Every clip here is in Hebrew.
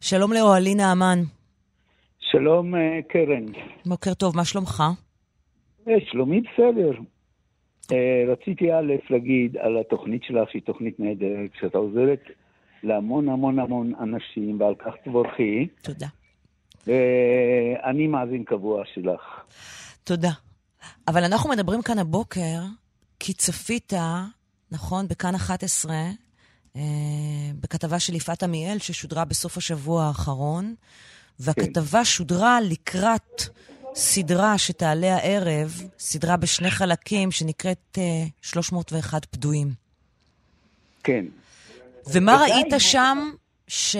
שלום לאוהלי נעמן. שלום, אה, קרן. בוקר טוב, מה שלומך? אה, שלומי בסדר. אה, רציתי א' להגיד על התוכנית שלך, שהיא תוכנית נהדרת, שאתה עוזרת להמון המון המון אנשים, ועל כך תבורכי. תודה. אני מאזין קבוע שלך. תודה. אבל אנחנו מדברים כאן הבוקר, כי צפית, נכון, בכאן 11, אה, בכתבה של יפעת עמיאל, ששודרה בסוף השבוע האחרון, והכתבה כן. שודרה לקראת סדרה שתעלה הערב, סדרה בשני חלקים, שנקראת אה, 301 פדויים. כן. ומה ראית שם ש...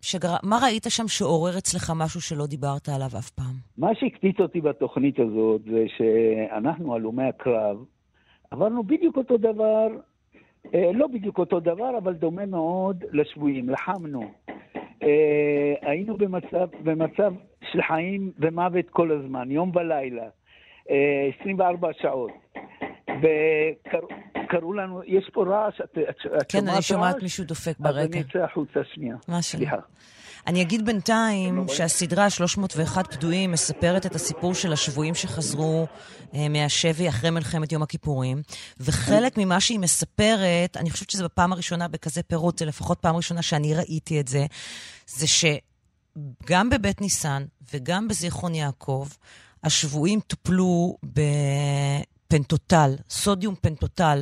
שגר... מה ראית שם שעורר אצלך משהו שלא דיברת עליו אף פעם? מה שהקפיץ אותי בתוכנית הזאת זה שאנחנו, הלומי הקרב, עברנו בדיוק אותו דבר, אה, לא בדיוק אותו דבר, אבל דומה מאוד לשבויים, לחמנו. אה, היינו במצב, במצב של חיים ומוות כל הזמן, יום ולילה, אה, 24 שעות. וקראו לנו, יש פה רעש, את, את, את כן, אני שומעת מישהו דופק ברקע. אז אני אצא החוצה שנייה. מה סליחה. אני אגיד בינתיים שהסדרה 301 פדויים מספרת את הסיפור של השבויים שחזרו אה, מהשבי אחרי מלחמת יום הכיפורים, וחלק ממה שהיא מספרת, אני חושבת שזה בפעם הראשונה בכזה פירוט, זה לפחות פעם ראשונה שאני ראיתי את זה, זה שגם בבית ניסן וגם בזיכרון יעקב, השבויים טופלו בפנטוטל, סודיום פנטוטל,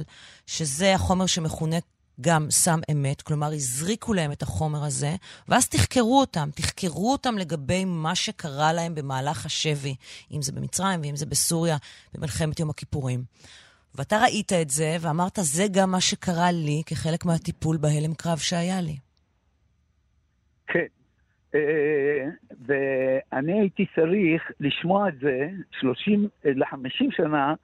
שזה החומר שמכונה גם סם אמת, כלומר הזריקו להם את החומר הזה, ואז תחקרו אותם, תחקרו אותם לגבי מה שקרה להם במהלך השבי, אם זה במצרים ואם זה בסוריה, במלחמת יום הכיפורים. ואתה ראית את זה ואמרת, זה גם מה שקרה לי כחלק מהטיפול בהלם קרב שהיה לי. כן, אה, ואני הייתי צריך לשמוע את זה 30 ל-50 שנה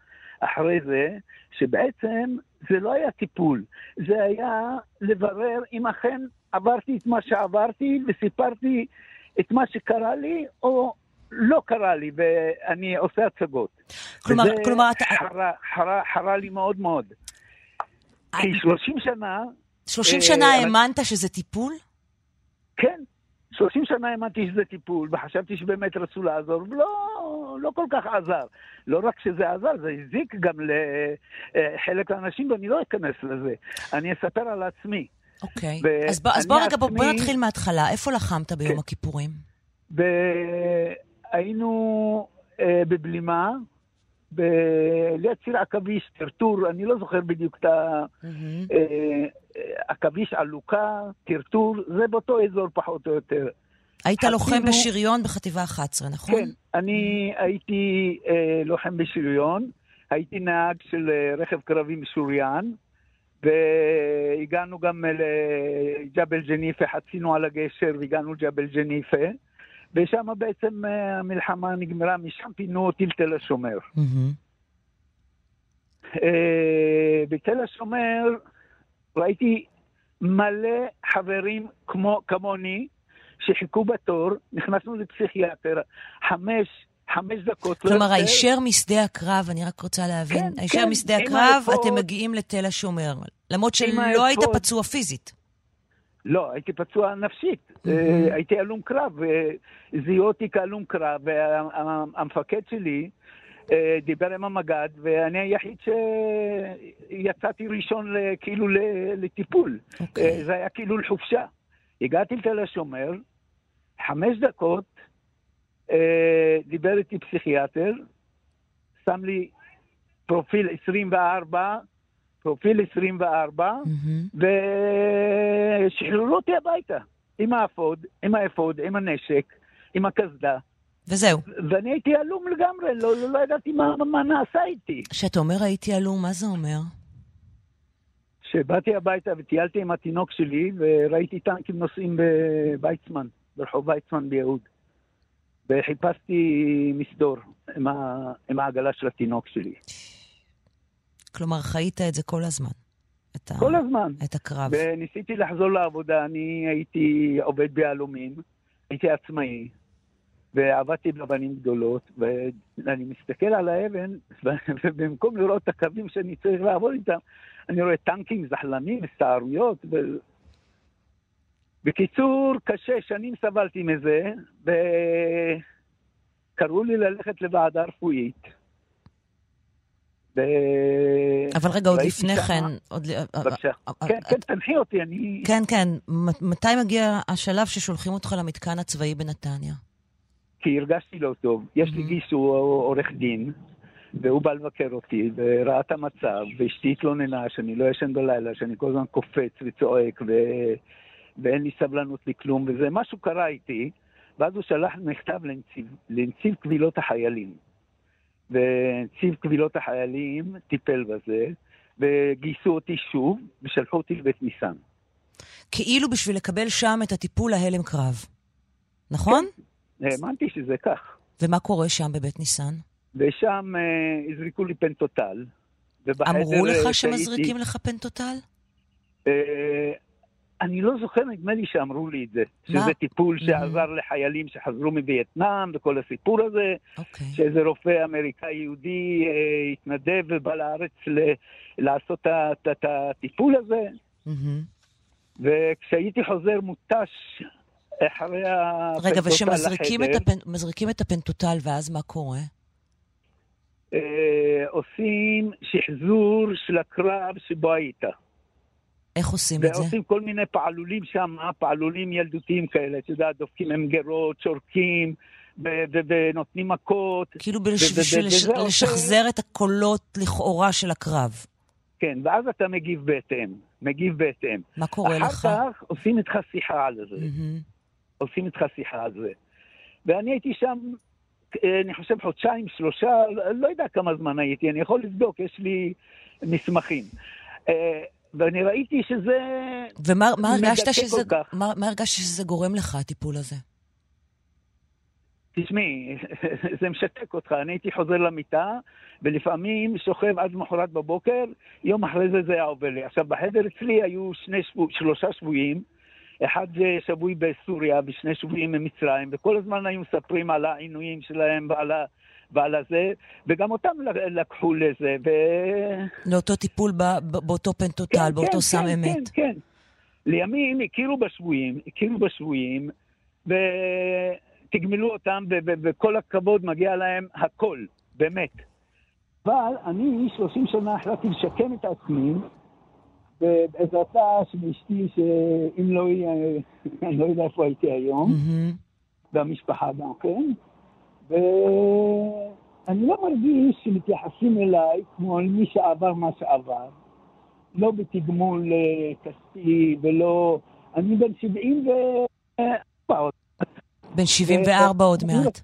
אחרי זה, שבעצם זה לא היה טיפול, זה היה לברר אם אכן עברתי את מה שעברתי וסיפרתי את מה שקרה לי, או לא קרה לי, ואני עושה הצגות. כלומר, וזה כלומר אתה... חרה, חרה, חרה לי מאוד מאוד. כי 30 שנה... 30 שנה אה, האמנת שזה טיפול? כן, 30 שנה האמנתי שזה טיפול, וחשבתי שבאמת רצו לעזור, ולא לא כל כך עזר. לא רק שזה עזר, זה הזיק גם לחלק מהאנשים, ואני לא אכנס לזה. אני אספר על עצמי. אוקיי. אז, בוא, אז בוא רגע, עצמי... בוא, בוא נתחיל מההתחלה. איפה לחמת ביום כן. הכיפורים? ב... היינו אה, בבלימה, ב... ליד ציר עכביש, טרטור, אני לא זוכר בדיוק את ה... Mm-hmm. אה, עכביש עלוקה, טרטור, זה באותו אזור פחות או יותר. היית חתינו... לוחם בשריון בחטיבה 11, נכון? כן, אני הייתי אה, לוחם בשריון, הייתי נהג של אה, רכב קרבי משוריין, והגענו גם לג'בל ג'ניפה, חצינו על הגשר והגענו לג'בל ג'ניפה, ושם בעצם אה, המלחמה נגמרה, משם פינו אותי לתל השומר. Mm-hmm. אה, בתל השומר ראיתי מלא חברים כמו, כמוני, שחיכו בתור, נכנסנו לפסיכיאטר, חמש, חמש דקות. לא כלומר, הישר משדה הקרב, אני רק רוצה להבין, כן, הישר כן, משדה הקרב, האפוד, אתם מגיעים לתל השומר, למרות שלא האפוד, היית פצוע פיזית. לא, הייתי פצוע נפשית, mm-hmm. הייתי הלום קרב, זיהו אותי כהלום קרב, והמפקד שלי, דיבר עם המג"ד, ואני היחיד שיצאתי ראשון כאילו לטיפול. Okay. אוקיי. אה, זה היה כאילו לחופשה. הגעתי לתל השומר, חמש דקות, אה, דיבר איתי פסיכיאטר, שם לי פרופיל 24, פרופיל 24, mm-hmm. ושחררו אותי הביתה, עם האפוד, עם האפוד, עם הנשק, עם הקסדה. וזהו. ואני הייתי הלום לגמרי, לא, לא, לא ידעתי מה, מה נעשה איתי. כשאתה אומר הייתי הלום, מה זה אומר? כשבאתי הביתה וטיילתי עם התינוק שלי, וראיתי טנקים נוסעים בוויצמן, ברחוב ויצמן ביהוד. וחיפשתי מסדור עם, ה... עם העגלה של התינוק שלי. כלומר, חיית את זה כל הזמן. את ה... כל הזמן. את הקרב. וניסיתי לחזור לעבודה, אני הייתי עובד ביהלומים, הייתי עצמאי, ועבדתי באבנים גדולות, ואני מסתכל על האבן, ובמקום לראות את הקווים שאני צריך לעבוד איתם, אני רואה טנקים, זחלנים, סערויות, ו... בקיצור, קשה, שנים סבלתי מזה, וקראו לי ללכת לוועדה רפואית. ו... אבל רגע, עוד לפני שמה... כן, עוד... בבקשה. כן, כן, תנחי אותי, אני... כן, כן. מתי מגיע השלב ששולחים אותך למתקן הצבאי בנתניה? כי הרגשתי לא טוב. יש לי גיס שהוא עורך דין, והוא בא לבקר אותי, וראה את המצב, ואשתי התלוננה שאני לא ישן בלילה, שאני כל הזמן קופץ וצועק, ו... ואין לי סבלנות לכלום, וזה משהו קרה איתי, ואז הוא שלח מכתב לנציב, לנציב קבילות החיילים. ונציב קבילות החיילים טיפל בזה, וגייסו אותי שוב, ושלחו אותי לבית ניסן. כאילו בשביל לקבל שם את הטיפול להלם קרב, נכון? כן, האמנתי שזה כך. ומה קורה שם בבית ניסן? ושם אה, הזריקו לי פנטוטל. אמרו לך אה, שמזריקים לך פנטוטל? אה, אני לא זוכר, נדמה לי שאמרו לי את זה. מה? שזה טיפול שעזר mm-hmm. לחיילים שחזרו מווייטנאם וכל הסיפור הזה. Okay. אוקיי. שאיזה רופא אמריקאי יהודי אה, התנדב ובא לארץ ל- לעשות את הטיפול הזה. Mm-hmm. וכשהייתי חוזר מותש אחרי הפנטוטל רגע, ושמזריקים את, הפנ... את הפנטוטל, ואז מה קורה? אה, עושים שחזור של הקרב שבו היית. איך עושים את זה? ועושים כל מיני פעלולים שם, פעלולים ילדותיים כאלה, את יודעת, דופקים עם גרות, שורקים, ונותנים מכות. כאילו בשביל לשחזר את הקולות לכאורה של הקרב. כן, ואז אתה מגיב בהתאם, מגיב בהתאם. מה קורה לך? אחר כך עושים איתך שיחה על זה. עושים איתך שיחה על זה. ואני הייתי שם, אה, אני חושב חודשיים, שלושה, לא יודע כמה זמן הייתי, אני יכול לבדוק, יש לי מסמכים. אה, ואני ראיתי שזה... ומה הרגשת שזה, מה, מה הרגשת שזה גורם לך, הטיפול הזה? תשמעי, זה משתק אותך. אני הייתי חוזר למיטה, ולפעמים שוכב עד מחרת בבוקר, יום אחרי זה זה היה עובר לי. עכשיו, בחדר אצלי היו שני שבו, שלושה שבויים, אחד שבוי בסוריה ושני שבויים ממצרים, וכל הזמן היו מספרים על העינויים שלהם ועל ה... ועל הזה, וגם אותם לקחו לזה. ו... לאותו טיפול באותו פנטוטל, כן, באותו כן, סם כן, אמת. כן, כן. לימים הכירו בשבויים, הכירו בשבויים, ותגמלו אותם, וכל הכבוד מגיע להם הכל, באמת. אבל אני 30 שנה החלטתי לשקם את עצמי, בעזרתה של אשתי, שאם לא היא, אני לא יודע איפה הייתי היום. והמשפחה גם כן. ואני לא מרגיש שמתייחסים אליי כמו אל מי שעבר מה שעבר. לא בתגמול אה, כספי ולא... אני בן 74 עוד. בן 74 עוד מעט.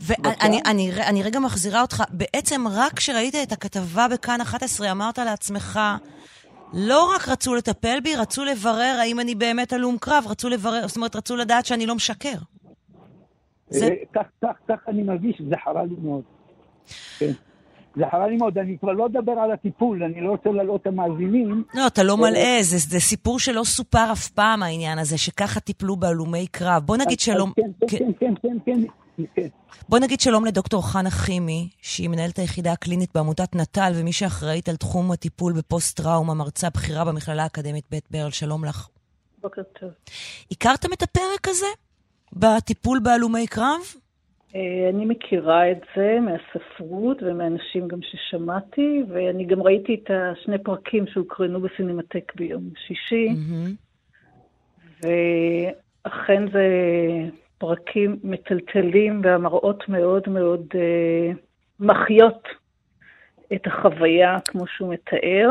ואני רגע מחזירה אותך, בעצם רק כשראית את הכתבה בכאן 11 אמרת לעצמך, לא רק רצו לטפל בי, רצו לברר האם אני באמת הלום קרב, רצו לברר, זאת אומרת, רצו לדעת שאני לא משקר. זה... אה, כך, כך, כך אני מרגיש, זה חרה לי מאוד. כן. זה חרה לי מאוד, אני כבר לא אדבר על הטיפול, אני לא רוצה להעלות את המאזינים. לא, אתה לא אה, מלאה, זה, זה סיפור שלא סופר אף פעם העניין הזה, שככה טיפלו בהלומי קרב. בוא נגיד שלום... כן, כן, כן, כן, כן, כן. בוא נגיד שלום לדוקטור חנה חימי, שהיא מנהלת היחידה הקלינית בעמותת נט"ל, ומי שאחראית על תחום הטיפול בפוסט-טראומה, מרצה בכירה במכללה האקדמית בית ברל. שלום לך. בוקר טוב. הכרתם את הפרק הזה? בטיפול בהלומי קרב? אה, אני מכירה את זה מהספרות ומאנשים גם ששמעתי, ואני גם ראיתי את השני פרקים שהוקרנו בסינמטק ביום שישי, mm-hmm. ואכן זה פרקים מטלטלים והמראות מאוד מאוד uh, מחיות את החוויה כמו שהוא מתאר.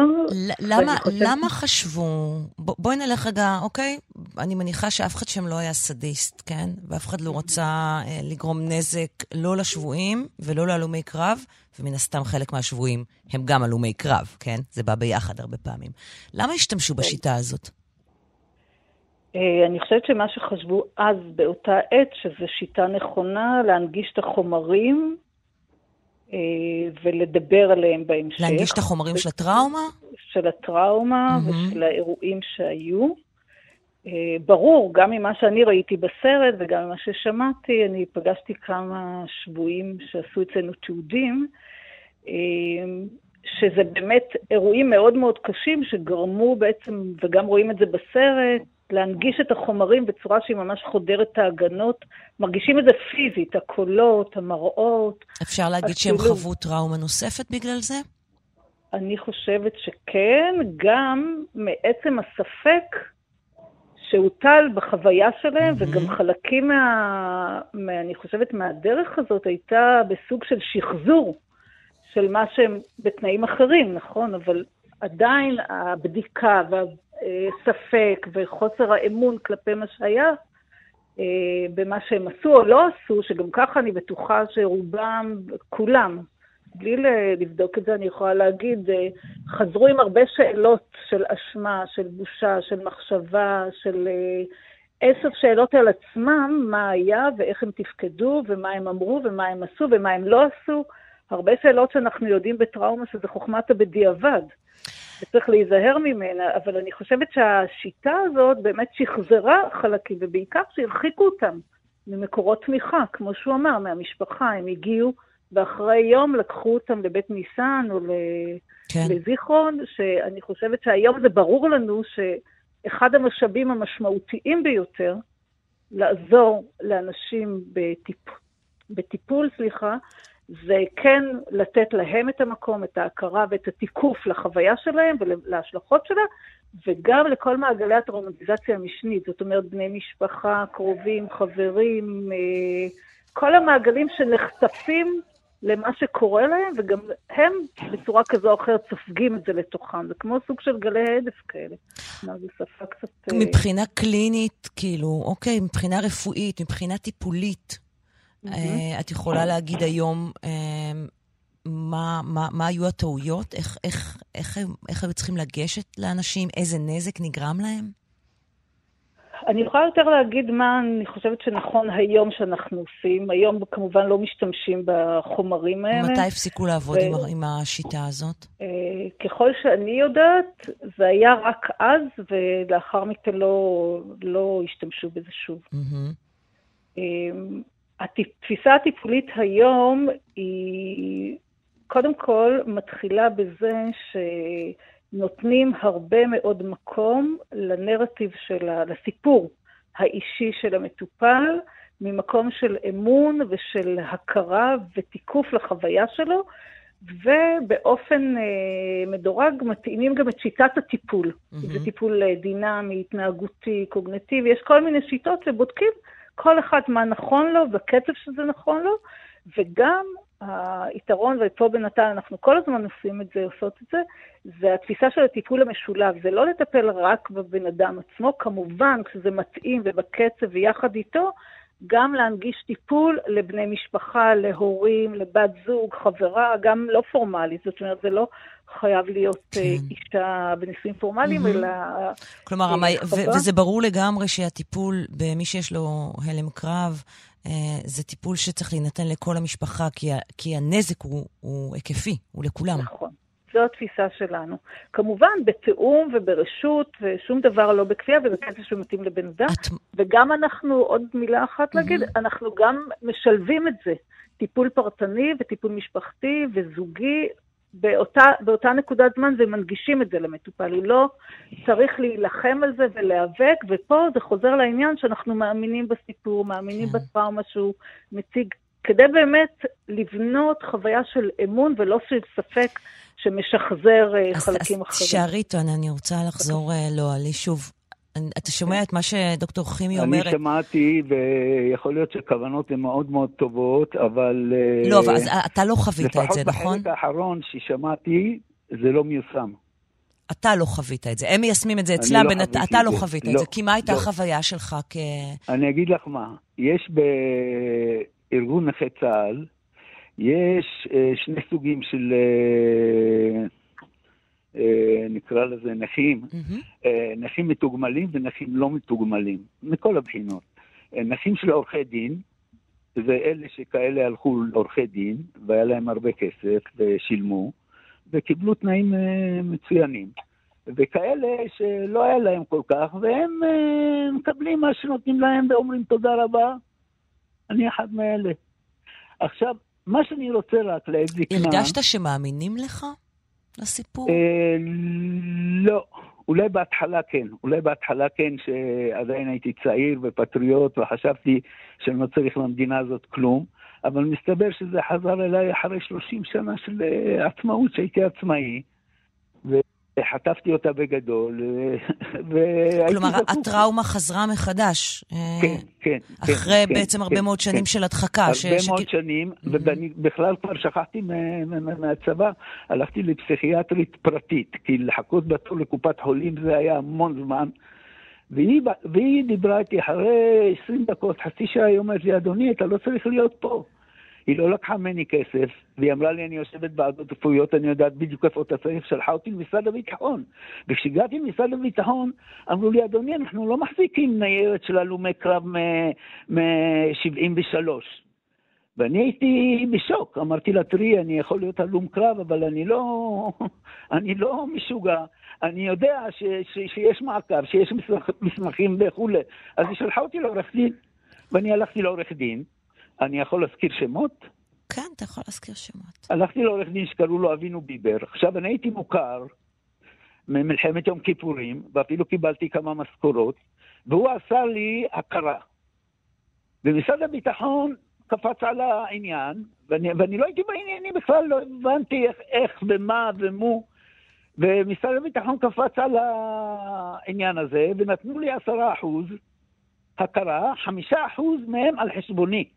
למה, חושב... למה חשבו, ב, בואי נלך רגע, אוקיי? אני מניחה שאף אחד שם לא היה סדיסט, כן? ואף אחד לא רצה אה, לגרום נזק לא לשבויים ולא להלומי קרב, ומן הסתם חלק מהשבויים הם גם הלומי קרב, כן? זה בא ביחד הרבה פעמים. למה השתמשו. בשיטה הזאת? אה, אני חושבת שמה שחשבו אז באותה עת, שזו שיטה נכונה להנגיש את החומרים אה, ולדבר עליהם בהמשך. להנגיש את החומרים של הטראומה? של הטראומה mm-hmm. ושל האירועים שהיו. אה, ברור, גם ממה שאני ראיתי בסרט וגם ממה ששמעתי, אני פגשתי כמה שבויים שעשו אצלנו תיעודים, שזה באמת אירועים מאוד מאוד קשים שגרמו בעצם, וגם רואים את זה בסרט, להנגיש את החומרים בצורה שהיא ממש חודרת את ההגנות. מרגישים את זה פיזית, הקולות, המראות. אפשר להגיד שהם חוו טראומה נוספת בגלל זה? אני חושבת שכן, גם מעצם הספק שהוטל בחוויה שלהם, mm-hmm. וגם חלקים מה, מה... אני חושבת, מהדרך הזאת הייתה בסוג של שחזור של מה שהם בתנאים אחרים, נכון? אבל עדיין הבדיקה והספק וחוסר האמון כלפי מה שהיה, אה, במה שהם עשו או לא עשו, שגם ככה אני בטוחה שרובם, כולם, בלי לבדוק את זה, אני יכולה להגיד, אה, חזרו עם הרבה שאלות של אשמה, של בושה, של מחשבה, של אה, עשר שאלות על עצמם, מה היה ואיך הם תפקדו, ומה הם אמרו, ומה הם עשו, ומה הם לא עשו. הרבה שאלות שאנחנו יודעים בטראומה שזה חוכמת הבדיעבד. וצריך להיזהר ממנה, אבל אני חושבת שהשיטה הזאת באמת שחזרה חלקים, ובעיקר שהרחיקו אותם ממקורות תמיכה, כמו שהוא אמר, מהמשפחה. הם הגיעו ואחרי יום לקחו אותם לבית ניסן או כן. לזיכרון, שאני חושבת שהיום זה ברור לנו שאחד המשאבים המשמעותיים ביותר לעזור לאנשים בטיפ... בטיפול, סליחה, זה כן לתת להם את המקום, את ההכרה ואת התיקוף לחוויה שלהם ולהשלכות שלה, וגם לכל מעגלי הטראומטיזציה המשנית, זאת אומרת, בני משפחה, קרובים, חברים, אה, כל המעגלים שנחשפים למה שקורה להם, וגם הם בצורה כזו או אחרת סופגים את זה לתוכם. זה כמו סוג של גלי הדף כאלה. זו שפה קצת... אה, מבחינה קלינית, כאילו, אוקיי, מבחינה רפואית, מבחינה טיפולית, mm-hmm. את יכולה להגיד היום אה, מה, מה, מה היו הטעויות? איך, איך, איך, איך, היו צריכים לגשת לאנשים? איזה נזק נגרם להם? אני יכולה יותר להגיד מה אני חושבת שנכון היום שאנחנו עושים. היום כמובן לא משתמשים בחומרים האלה. מתי הפסיקו לעבוד ו... עם, עם השיטה הזאת? אה, ככל שאני יודעת, זה היה רק אז, ולאחר מכן לא, לא השתמשו בזה שוב. Mm-hmm. התפיסה הטיפולית היום היא קודם כל מתחילה בזה ש... נותנים הרבה מאוד מקום לנרטיב של ה... לסיפור האישי של המטופל, ממקום של אמון ושל הכרה ותיקוף לחוויה שלו, ובאופן אה, מדורג מתאימים גם את שיטת הטיפול. Mm-hmm. זה טיפול אה, דינמי, התנהגותי, קוגנטיבי, יש כל מיני שיטות שבודקים כל אחד מה נכון לו, בקצב שזה נכון לו, וגם היתרון, ופה בנט"ל אנחנו כל הזמן עושים את זה, עושות את זה, זה התפיסה של הטיפול המשולב. זה לא לטפל רק בבן אדם עצמו, כמובן, כשזה מתאים ובקצב ויחד איתו, גם להנגיש טיפול לבני משפחה, להורים, לבת זוג, חברה, גם לא פורמלית. זאת אומרת, זה לא חייב להיות כן. אישה בנישואים פורמליים, mm-hmm. אלא... כלומר, אה, ו- וזה ברור לגמרי שהטיפול במי שיש לו הלם קרב, אה, זה טיפול שצריך להינתן לכל המשפחה, כי, כי הנזק הוא, הוא היקפי, הוא לכולם. נכון. זו התפיסה שלנו. כמובן, בתיאום וברשות, ושום דבר לא בכפייה, ובקצב שמתאים לבן אדם. את... וגם אנחנו, עוד מילה אחת להגיד, mm-hmm. אנחנו גם משלבים את זה. טיפול פרטני וטיפול משפחתי וזוגי באותה, באותה נקודת זמן ומנגישים את זה למטופל. הוא לא צריך להילחם על זה ולהיאבק, ופה זה חוזר לעניין שאנחנו מאמינים בסיפור, מאמינים כן. בטראומה שהוא מציג, כדי באמת לבנות חוויה של אמון ולא של ספק שמשחזר אה, אז, חלקים אז אחרים. אז תשארי איתו, אני רוצה לחזור אה, לא, לי שוב. אתה שומע את מה שדוקטור חימי אומרת? אני שמעתי, ויכול להיות שהכוונות הן מאוד מאוד טובות, אבל... לא, אבל אז אתה לא חווית את זה, נכון? לפחות בחלק האחרון ששמעתי, זה לא מיושם. אתה לא חווית את זה. הם מיישמים את זה אצלם, לא בנת... אתה לא חווית לא, את זה. כי מה הייתה לא. החוויה שלך כ... אני אגיד לך מה, יש בארגון נכי צה"ל, יש אה, שני סוגים של... אה, אה, נקרא לזה נכים, mm-hmm. נכים מתוגמלים ונכים לא מתוגמלים, מכל הבחינות. נכים של עורכי דין, זה אלה שכאלה הלכו לעורכי דין, והיה להם הרבה כסף, ושילמו, וקיבלו תנאים מצוינים. וכאלה שלא היה להם כל כך, והם מקבלים מה שנותנים להם ואומרים תודה רבה, אני אחד מאלה. עכשיו, מה שאני רוצה רק להגיד... הרגשת שמאמינים לך? לסיפור? אה, לא. אולי בהתחלה כן, אולי בהתחלה כן, שעדיין הייתי צעיר ופטריוט וחשבתי שאני לא צריך למדינה הזאת כלום, אבל מסתבר שזה חזר אליי אחרי 30 שנה של אה, עצמאות, שהייתי עצמאי. וחטפתי אותה בגדול, והייתי כלומר, זקוק. הטראומה חזרה מחדש. אה, כן, כן. אחרי כן, בעצם כן, הרבה כן, מאוד שנים כן. של הדחקה. הרבה ש... מאוד ש... שנים, mm-hmm. ואני בכלל כבר שכחתי מהצבא, הלכתי לפסיכיאטרית פרטית, כי לחכות בתור לקופת חולים זה היה המון זמן. והיא, והיא דיברה איתי אחרי 20 דקות, חצי שעה, היא אומרת לי, אדוני, אתה לא צריך להיות פה. היא לא לקחה ממני כסף, והיא אמרה לי, אני יושבת בעדות רפואיות, אני יודעת בדיוק איפה אתה צריך, שלחה אותי למשרד הביטחון. וכשהגעתי למשרד הביטחון, אמרו לי, אדוני, אנחנו לא מחזיקים ניירת של הלומי קרב מ-73. ואני הייתי בשוק, אמרתי לה, תראי, אני יכול להיות הלום קרב, אבל אני לא, אני לא משוגע. אני יודע ש, ש, שיש מעקב, שיש מסמך, מסמכים וכולי. אז היא שלחה אותי לעורך דין, ואני הלכתי לעורך דין. אני יכול להזכיר שמות? כן, אתה יכול להזכיר שמות. הלכתי לעורך דין שקראו לו אבינו ביבר. עכשיו, אני הייתי מוכר ממלחמת יום כיפורים, ואפילו קיבלתי כמה משכורות, והוא עשה לי הכרה. ומשרד הביטחון קפץ על העניין, ואני, ואני לא הייתי בעניינים בכלל, לא הבנתי איך, איך ומה ומו, ומשרד הביטחון קפץ על העניין הזה, ונתנו לי עשרה אחוז הכרה, חמישה אחוז מהם על חשבוני.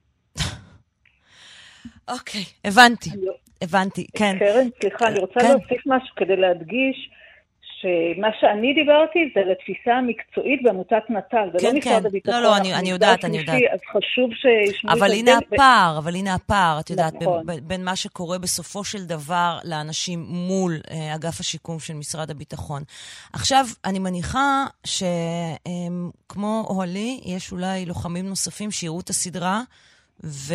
אוקיי, הבנתי, הבנתי, כן. קרן, סליחה, אני רוצה כן. להוסיף משהו כדי להדגיש. שמה שאני דיברתי זה לתפיסה המקצועית בעמותת נט"ל, זה כן, לא משרד כן. הביטחון. לא, לא, אני, אני יודעת, אני יודעת. אז חשוב שישמעו את זה. אבל הנה הפער, אבל הנה הפער, את יודעת, נכון. בין, בין מה שקורה בסופו של דבר לאנשים מול אה, אגף השיקום של משרד הביטחון. עכשיו, אני מניחה שכמו אה, אוהלי, יש אולי לוחמים נוספים שיראו את הסדרה. ו...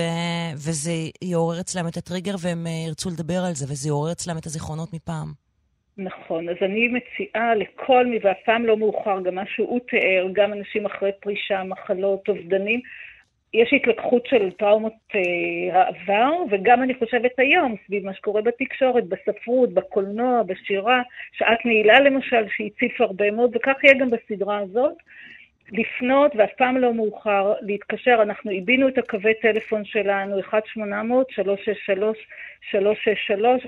וזה יעורר אצלם את הטריגר והם ירצו לדבר על זה, וזה יעורר אצלם את הזיכרונות מפעם. נכון, אז אני מציעה לכל מי, ואף פעם לא מאוחר, גם מה שהוא תיאר, גם אנשים אחרי פרישה, מחלות, אובדנים, יש התלקחות של טראומות אה, העבר, וגם אני חושבת היום, סביב מה שקורה בתקשורת, בספרות, בקולנוע, בשירה, שעת נעילה למשל, שהציף הרבה מאוד, וכך יהיה גם בסדרה הזאת. לפנות, ואף פעם לא מאוחר, להתקשר. אנחנו עיבינו את הקווי טלפון שלנו, 1-800-363-363,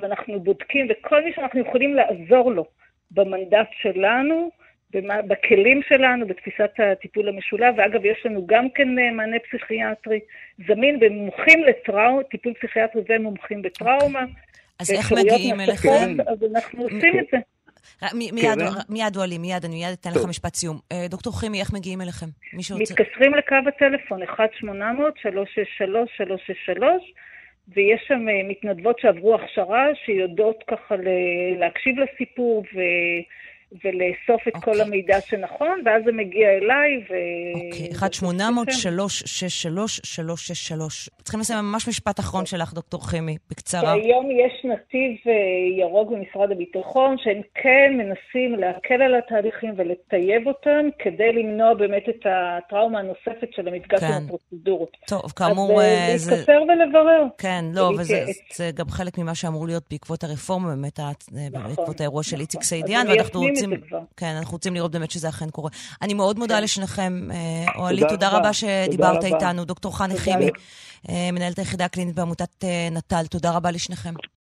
ואנחנו בודקים, וכל מי שאנחנו יכולים לעזור לו במנדט שלנו, בכלים שלנו, בתפיסת הטיפול המשולב, ואגב, יש לנו גם כן מענה פסיכיאטרי זמין ומומחים לטראומה, טיפול פסיכיאטרי ומומחים בטראומה. אז איך מגיעים אליכם? אז אנחנו עושים את זה. מיד, מיד וואלי, מיד, אני מיד אתן לך משפט סיום. דוקטור חימי, איך מגיעים אליכם? מתקשרים לקו הטלפון 1-800-363-363, ויש שם מתנדבות שעברו הכשרה, שיודעות ככה להקשיב לסיפור ו... ולאסוף את okay. כל אוקיי. המידע שנכון, ואז זה מגיע אליי ו... אוקיי, 1-800-363-363. צריכים לסיים ממש משפט אחרון שלך, דוקטור חימי, בקצרה. היום יש נתיב ירוק במשרד הביטחון, שהם כן מנסים להקל על התהליכים ולטייב אותם, כדי למנוע באמת את הטראומה הנוספת של המפגש כן. עם הפרוצדורות. טוב, כאמור... אז זה... להתקשר ולברר. כן, לא, וזה זה גם חלק ממה שאמור להיות בעקבות הרפורמה, באמת, נכון, בעקבות האירוע של איציק נכון. סעידיאן, ואנחנו רוצים... כן, אנחנו רוצים לראות באמת שזה אכן קורה. אני מאוד מודה כן. לשניכם. אוהלי, תודה, תודה רבה שדיברת איתנו. דוקטור חני חימי, מנהלת היחידה הקלינית בעמותת נט"ל, תודה רבה לשניכם.